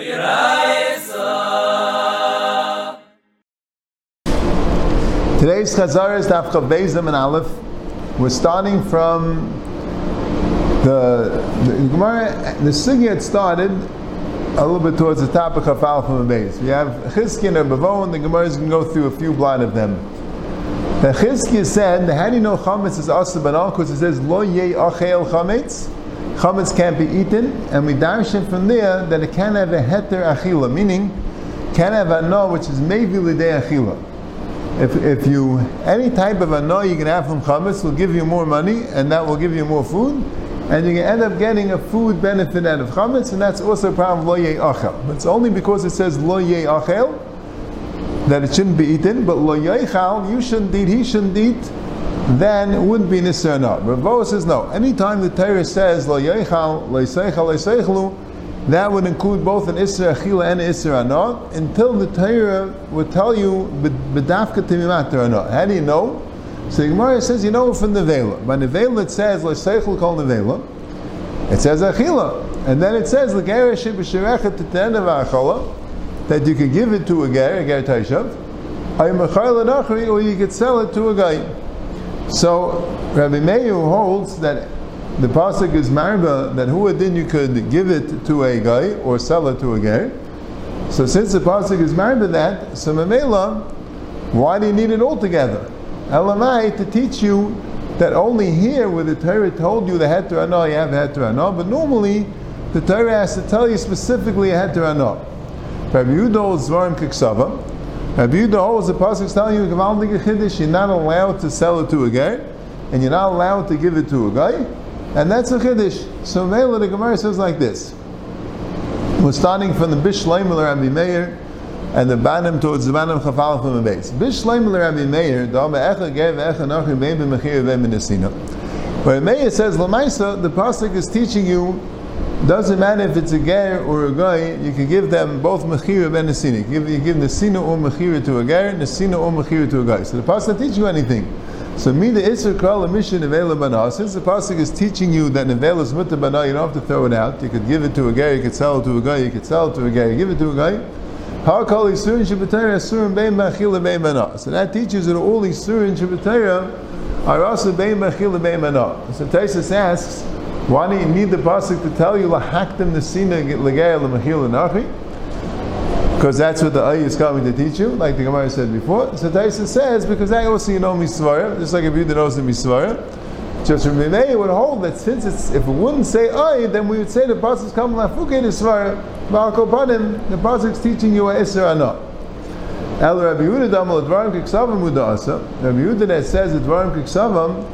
Today's Chazar is Daf Bezim and Aleph. We're starting from the the Gemara. The Sugi had started a little bit towards the top of Chafal from the. We have Chizki and Bavo, and the Gemara is going to go through a few blind of them. The Chizki said, "How do you know chametz is asa banal? Because it says lo ye achel chametz. Chametz can't be eaten, and we darshan from there that it can have a heter achila, meaning can have a no, which is maybe lidei achila. If, if you any type of annoy you can have from chametz will give you more money and that will give you more food and you can end up getting a food benefit out of chametz and that's also a problem lo achel. It's only because it says lo achel that it shouldn't be eaten but lo yechal you shouldn't eat he shouldn't eat then it wouldn't be nisr not Ravo says no anytime the Torah says lo yechal lo yiseichal lo that would include both an Isra Achila and an Isra Anah, until the Torah would tell you, B'dafka Timimat Anah. How do you know? So the Gemara says, you know from the Vela. By the Vela it says, L'Seichel Kol Nevela. It says Achila. And then it says, L'Gera Shibashirecha Titenev Achola, that you could give it to a Ger, a Ger Taishav, or you could sell it to a guy. So Rabbi Meir holds that the pasuk is marba that who then you could give it to a guy or sell it to a guy. So since the pasuk is marba that, so memela, why do you need it all together? Elamai to teach you that only here where the Torah told you the heter anah, you have heter anah, but normally the Torah has to tell you specifically a heter anah. Rabbi Yudo Zvarim Kiksava. Rabbi holds the pasuk telling you you're not allowed to sell it to a guy, and you're not allowed to give it to a guy. And that's a chiddush. So Mela the Gemara says like this. We're starting from the Bishleimer Rabbi Meir and the Banim towards the Banim Chafal from the base. Bishleimer Rabbi Meir, Dama Echa Gev Echa Nachri Bein B'Mechir Bein B'Nesina. Where Meir says, Lamaisa, the Pasuk is teaching you, doesn't matter if it's a ger or a guy, you can give them both Mechira Ben Nesina. You give, you give Nesina or Mechira to a ger, Nesina or Mechira to a guy. So the Pasuk doesn't teach you anything. So me the Isra Kral Mission Nevela Bana. Since the pasuk is teaching you that Nevela is Mutta Bana, you don't have to throw it out. You could give it to a guy, you could sell it to a guy, you could sell it to a guy, give it to a guy. How call Isurin Shabbatayra Isurin Bein Machila Bein Bana. So that teaches that all Isurin Shabbatayra are also Bein Machila Bein Bana. So Taisus asks, why do you need the pasuk to tell you Lahaktim Nesina Legaya Lemachila Nachi? because that's what the ayah is coming to teach you, like the Gemara said before. So Taisa says, because that also you know misvara, just like if you knows the misvara. Just from Minei would hold that since it's, if it wouldn't say ay, then we would say the pasuk is coming lafuke nisvara, ba'al the pasuk is teaching you a isra anah. El Rabbi Yehuda damal dvarim kiksavam udasa. Rabbi Yehuda that says dvarim kiksavam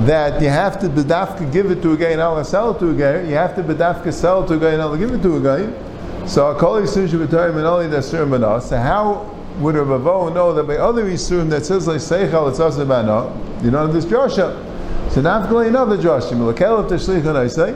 that you have to bedafka give it to a guy and Allah sell it to a guy. You have to bedafka sell it to a guy and Allah give it to a guy. So a kol yisur shabbatayim and only the sur. So how would a Ravo know that by other yisurim that says like seichel it's also bana? You don't have this drasha. So know the drasha. Milakel tashlichon I say.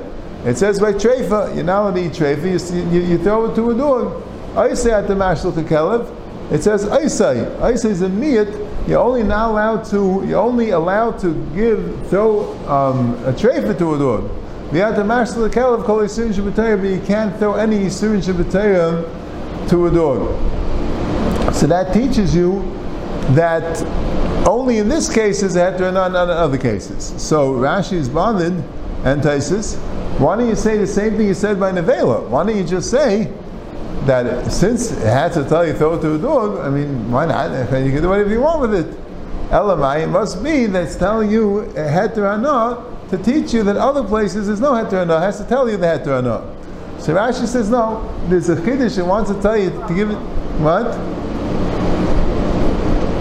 It says by treifa. You're not allowed to eat treifa. You, you, you, throw it to a dog. I say at the mashal to kelev. It says I say. I say is a miyat. You're only not allowed to. You're only allowed to give throw um, a treifa to a dog. The master the kelev called Yisurin Shabbatayim, but you can't throw any Yisurin Shabbatayim to a dog. So that teaches you that only in this case is a heter, not in other cases. So Rashi is bothered, and Taisis, why don't you say the same thing you said by Nevela? Why don't you just say that since it had to tell you throw it to a dog, I mean, why not? You can do whatever you want with it. Elamai, it must be that's telling you a heter to teach you that other places there's no heter no, has to tell you the heter no. So Rashi says no. There's a chiddush that wants to tell you to give it what?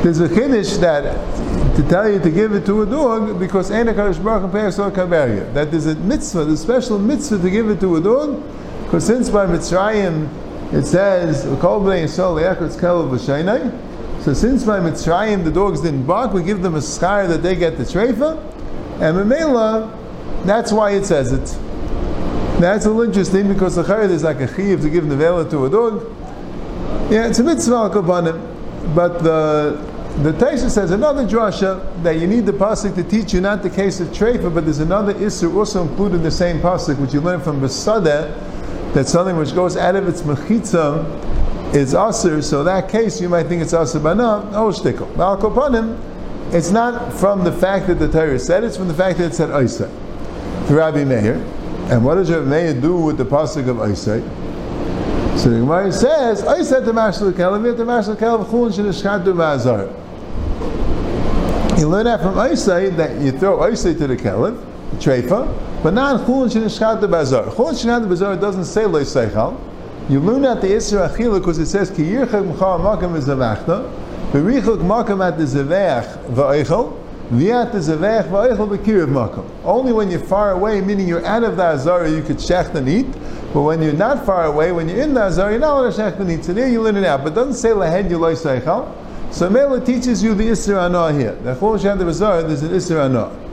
There's a chiddush that to tell you to give it to a dog because Ein Hakadosh Baruch Hu That there's a mitzvah, the special mitzvah to give it to a dog because since by Mitzrayim it says. So since by Mitzrayim the dogs didn't bark, we give them a schar that they get the treifa. And Mamela, that's why it says it. That's a little interesting because the chayyid is like a chiv to give nevela to a dog. Yeah, it's a mitzvah al but the the Taisha says another drasha that you need the pasuk to teach you not the case of treifa, but there's another issue also included in the same pasuk which you learn from Besadeh that something which goes out of its mechitza is usr, so that case you might think it's usr bana, no shtickle. Malkopanim, it's not from the fact that the Torah said, it's from the fact that it said Isa. To Rabbi Meir. And what does Rabbi Meir do with the pasuk of Isa? So the Gemara says, Isa to Mashal Kelev, to Mashal Kelev, Chulin Shinishkatu Vazar. You learn that from Isa that you throw Isa to the the Treifa, but not Chulin Shinishkatu Vazar. Chulin Shinishkatu Vazar doesn't say Lo Seichal. You learn that the Isra Achila because it says Ki Yirchak Mchar Makam V'Zavachta B'Richuk Makam at the Zavech V'Eichel V'Yat the Zavech V'Eichel B'Kiriv Makam Only when you're far away, meaning you're out of the Azara, you could shecht and eat. But when you're not far away, when you're in the Azara, you're not allowed to shecht and eat. So there you learn it out. But it doesn't say Lahed Seichel. So Mela teaches you the Isra Anah here. The Chol Shad Azara, there's an Isra Anah.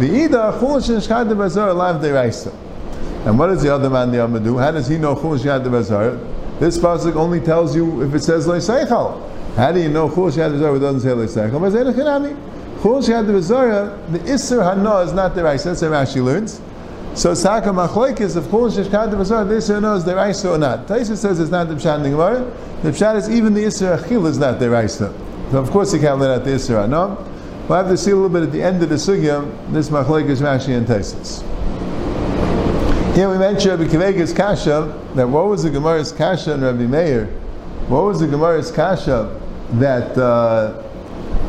The Ida Chol Shad Azara Lav Deraisa. And what does the other man the Amma do? How does he know Chul Shad Bazar? This pasuk only tells you if it says Leiseichal. How do you know Chul Shad Bazar doesn't say Leiseichal? But Chanami. Chul Shad Bazar, the Isser Hana is not the right. That's how Rashi learns. So Saka Machloikis of Chul Shad Bazar, the Isser Hana is the right or not. Taisa says it's not the Pshat the Gemara. Pshat is even the Isser Achil is not the right. So of course you can't learn out the Isser Hana. We'll have to see a little bit at the end of the sugya, this Machloikis Rashi and Taisis. Here we mentioned Rabbi Akiva Eiger's kasha, that what was the Gemara's kasha and Rabbi Meir? What was the Gemara's kasha that uh,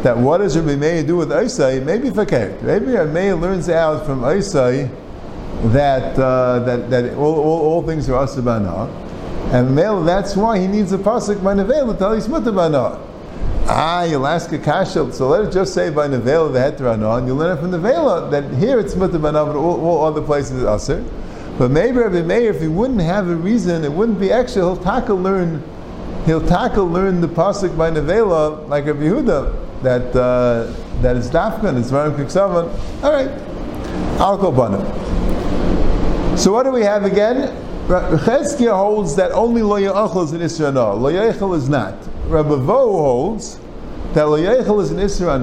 that what does Rabbi Meir do with Isai? Maybe fakir. Maybe Rabbi Meir learns out from Isai that uh, that that all, all, all things are asabana, and male that's why he needs a pasuk by nevel to tell he's mutabana. Ah, you'll ask a kasha, so let it just say by nevel the heterana, and you learn it from the vela that here it's mutabana, but all, all other places it's aser. But maybe Rabbi Meir, if he wouldn't have a reason, it wouldn't be extra. He'll tackle learn, he'll tackle learn the pasuk by Nevela like Rabbi Yehuda that uh, that is dafkan, it's varim kiksavan. All right, I'll go bana. So what do we have again? Cheskia holds that only lo yachal is an isra Lo yachal is not. Rabbi Vo holds that lo yachal is an isra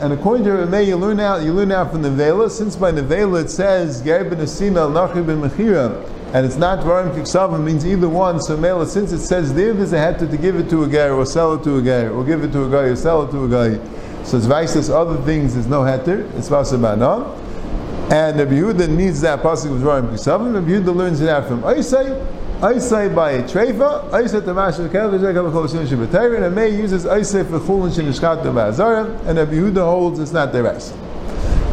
and according to Rameh, you learn out you learn out from the Vela, since by the Vela it says Ger ben Asina al Nachri ben Mechira, and it's not Varim Kiksavim, means either one. So Mela, since it says there, there's a heter to give it to a guy or sell it to a guy, or give it to a guy or sell it to a guy. So it's vices other things, there's no heter, it's Vasabana. And Rabbi Yehuda needs that pasuk of Varim Kiksavim. Rabbi Yehuda learns it out from Isai. Isai by treifa, Isai to Mashal Kev, Isai Kev Chol Shin Shabbatayr, and Amei uses Isai for Chulin Shin Ishkat Ba'azara, and Rabbi Yehuda holds it's not the rest.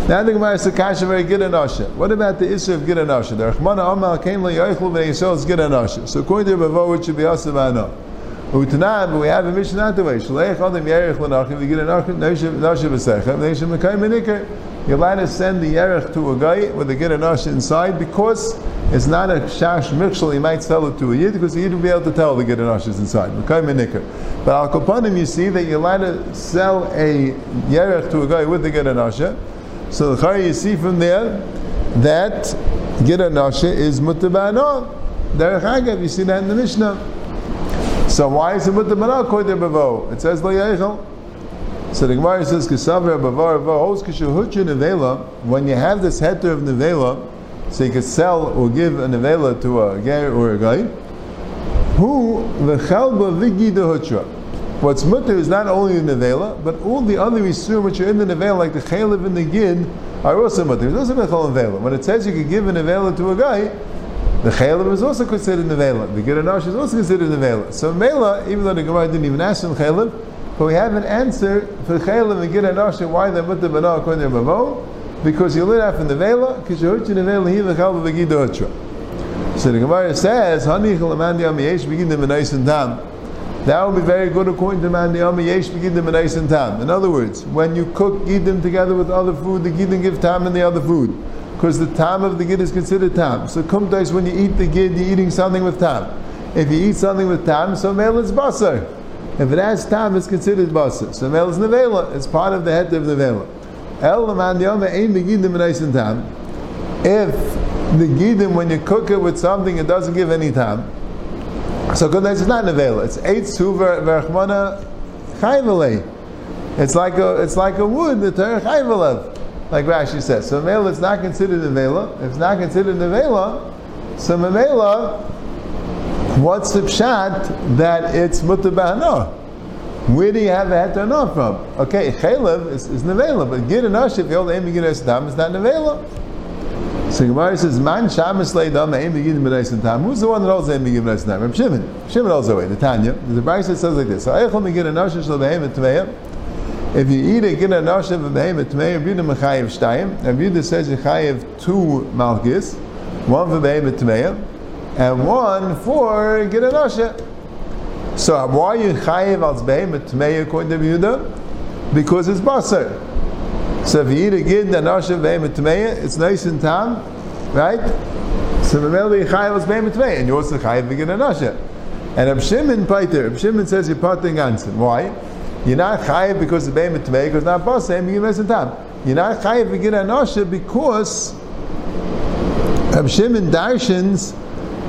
Now the Gemara says Kasha very good anasha. What about the issue of good anasha? The Rachmana Amal came like Yoichel Bnei Yisrael is good anasha. So according to Rabbi it should be Asav Anah. Utanan, we have a mission not the way. Shleich Adam Yerich Lanachim, we get an Nachim, Nasha B'Sechem, Nasha Mekayim Menikar. You're allowed to send the Yerich to a guy with a get anasha inside because it's not a shash mikshal, he might sell it to a yid because the yid will be able to tell the get anasha is inside. Mekayim Menikar. But Al Kopanim, you see that you're allowed to sell a Yerich to a guy with the get anasha. So the Chari, you see from there that get anasha is mutabana. Derech Agav, you see that in the Mishnah. So why is it with the Mana Koyder Bavo? It says Lo Yeichel. So the Gemara says Kisaver Bavar Vahos Kishahucha Nevela. When you have this heter of Nevela, so you could sell or give a Nevela to a ger or a guy. Who the Chalba Vigi Hutra. What's mutter is not only the nevela, but all the other isur which are in the nevela, like the chaylev and the gid, are also mutter. There's also nevela. When it says you can give a nevela to a guy, the Chaylev is also considered Nevela. The Geranash is also considered Nevela. So Mela, even though the Gemara didn't even ask him Chaylev, but we have an answer for Chaylev and Geranash why they put the Bana according to Bavo, because you learn from Nevela, because you heard you Nevela, he the Chalva Begido. So the Gemara says, honey Hani Chalamandi Amiyesh begin the Menais and Tam. That would be very good according to Mandi Amiyesh begin the Menais and Tam. In other words, when you cook Gidim together with other food, the Gidim give Tam in the other food because the time of the gid is considered tam. So kumtais, when you eat the gid, you're eating something with tam. If you eat something with tam, so male is basar. If it has tam, it's considered basar. So male is nevela. It's part of the head of nevela. El man the aim the gidim and tam. If the gidim, when you cook it with something, it doesn't give any tam. So kumtais is not nevela. It's eight suver verchmana chayvele. It's like a it's like a wood the terech chayvelev like Rashi says. So Mela is not considered a Vela. If it's not considered a Vela, so Mela, what's the pshat that it's mutter b'hana? Where do you have the no from? Okay, chaylev is, is nevela, but gid and if you hold aim begin tam is not nevela. So Gemara says, "Man shamas leidam aim begin b'nais tam." Who's the one that holds aim begin b'nais tam? Reb Shimon. Shimon holds away. The Tanya. The Brayse says like this: So eichel begin a noshe shel behem tmeya. If you eat a gid a noshe behem tmeya, Yehuda mechayev shtayim. And Yehuda says you chayev two malchis, one for behem tmeya, and one for gid a noshe. So why you chayiv al behemoth tmei according to Yehuda? Because it's basar. So if you eat a gid and asher behemoth tmei, it's nice and tam, right? So the you chayiv al behemoth tmei, and you also chayiv begin and asher. And Reb Shimon Paiter, Reb says you're parting answer. Why? You're not chayiv because the behemoth tmei, because not and begin nice and tam. You're not chayiv begin and asher because Reb Shimon darshans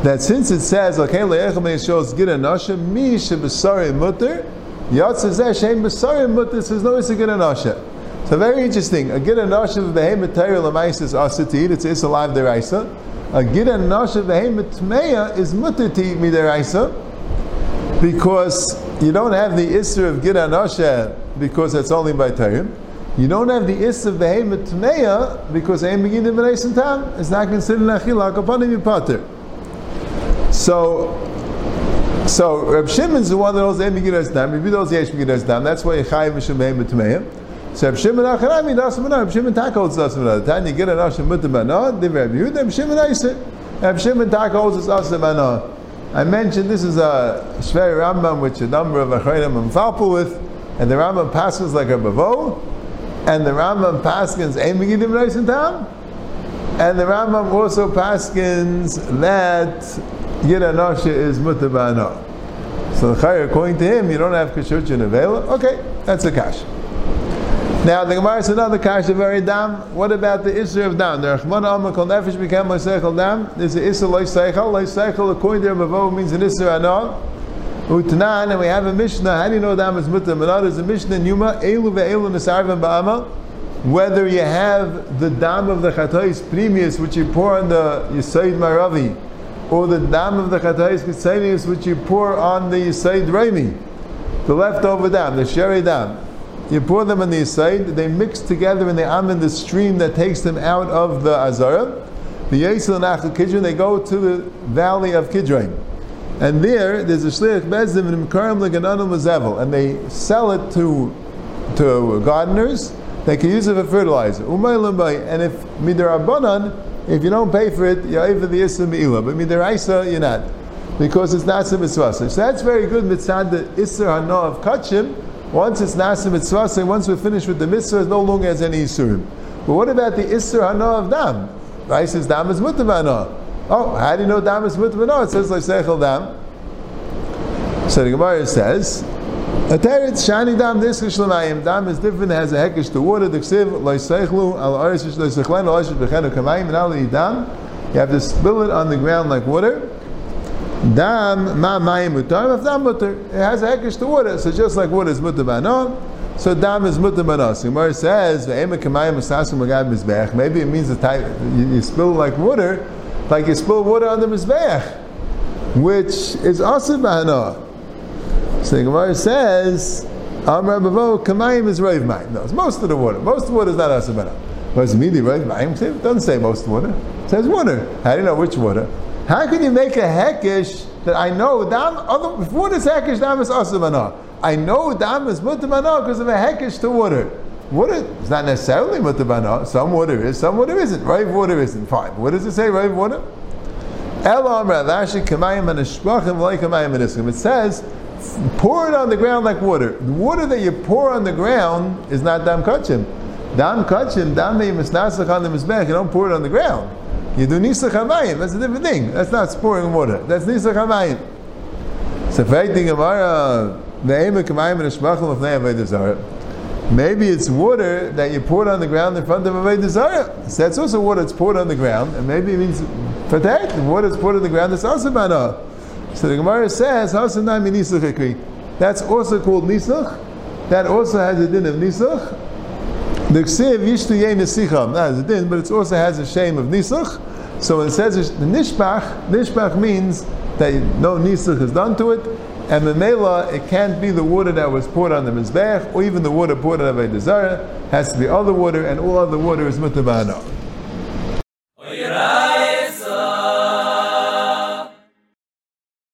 that since it says okay le'echem shows gid anasha mi shebesari mutter yatzah shem besari mutter says no it's a gid anasha. So very interesting. A gid anasha of behemoth Torah lemais is asa to eat. It's is alive deraisa. A gid anasha of behemoth tmeya is mutter to eat mideraisa because you don't have the isser of gid anasha because it's only by Torah. You don't have the is of behemoth tmeya because aim begin in tam. It's not considered nachila upon him pater. So, so Reb Shimon's the one that knows Em Megidas Dam. Maybe those Yesh Megidas Dam. That's why Yechayiv Mishum Behem B'Tmeim. So Reb Shimon Acharami Das Manah. Reb Shimon Taka holds Das time you get an Ashim Mutter Manah, the Reb Yehuda, Reb Shimon Aiseh. Reb Shimon Taka holds Das Manah. I mentioned this is a Shvei Rambam which a number of Achreinim are with, and the Rambam passes like a Bavo, and the Rambam passes Em Megidim Reisin Tam, and the Rambam also passes that Gira Nosha is Mutabano. So the Chayr, according to him, you don't have Kashurch and. Okay, that's a kash. Now the Gemara says another kash of very dam. What about the Isra of dam? The Rachman Amma Kol Nefesh became Loiseichel dam. There's the Isra Loiseichel. Loiseichel according to the Mavo means an Isra Anon. Utanan, and we have a Mishnah. How do you know dam is mutabana? There's a Mishnah in Yuma. Elu ve'elu nesarvim ba'ama. Whether you have the dam of the Chatois previous, which you pour on the Yisaid Maravi, or the dam of the Chatayis Kitzanius which you pour on the Yisaid Raimi, the leftover dam, the sherry dam. You pour them on the Yisaid, they mix together and they am in the stream that takes them out of the Azara. The Yisrael and Achel Kidron, they go to the valley of Kidron. And there, there's a Shliach Bezdim and Mkarim Legananum Mazevel, and they sell it to, to gardeners. They can use it for fertilizer. And if Midarabanan, if you don't pay for it, you're over the Issa Me'ila. But Midaraisa, you're not. Because it's Nasa Mitzvah. So that's very good mitzvah the Issa Hana of Kachim. Once it's Nasa Mitzvah, and once we're finished with the Mitzvah, it no longer has any Isurim. But what about the Issa Hana of Dam? Right? says Dam is Mutavana. Oh, how do you know Dam is Mutavana? It says like Seichel Dam. So the Gemara says, a teretz shani dam diskish l'mayim. Dam is different, it has a hekish to water. The ksiv loy seichlu al aris yish loy seichlen al aris b'chenu kamayim and al dam. You have to spill it on the ground like water. Dam ma mayim mutar. If dam mutar, it has a hekish to water. So just like water is mutar banon, so dam is mutar banos. Gemara says ve'ema kamayim asasim magad mizbeach. Maybe it means the type you, you spill like water, like you spill water on the mizbeach, which is also bahanah. So the Gemara says, Amr Bavo, Kamayim is Rav Mayim. No, it's most of the water. Most of the water is not Asabana. What does it mean, Rav Mayim? It doesn't say most water. It says water. How do you know which water? How can you make a hekish that I know dam other before this hekish dam is asabana? I know dam is mutabana because of a hekish to water. Water is not necessarily mutabana. Some water is, some water isn't. Right water isn't. Fine. What does it say? Right water. It says pour it on the ground like water. The water that you pour on the ground is not dam kachim. Dam kachim, dam you don't pour it on the ground. You do nisach hamayim, that's a different thing. That's not pouring water. That's nisach hamayim. So fighting Gemara, ve'emek hamayim and shmachim of ne'avay Maybe it's water that you poured on the ground in front of a. So that's also water that's poured on the ground, and maybe it means for that, water that's poured on the ground that's also mana. So the Gemara says, That's also called Nisuch. That also has a din of Nisuch. The Ksiv Yishtu Yeh Nesicham. That has a but it also has a shame of Nisuch. So when it says the Nishbach, Nishbach means that no nisuch is done to it, and the mela it can't be the water that was poured on the mizbech or even the water poured on Avodah Zarah. Has to be other water, and all other water is mutabana.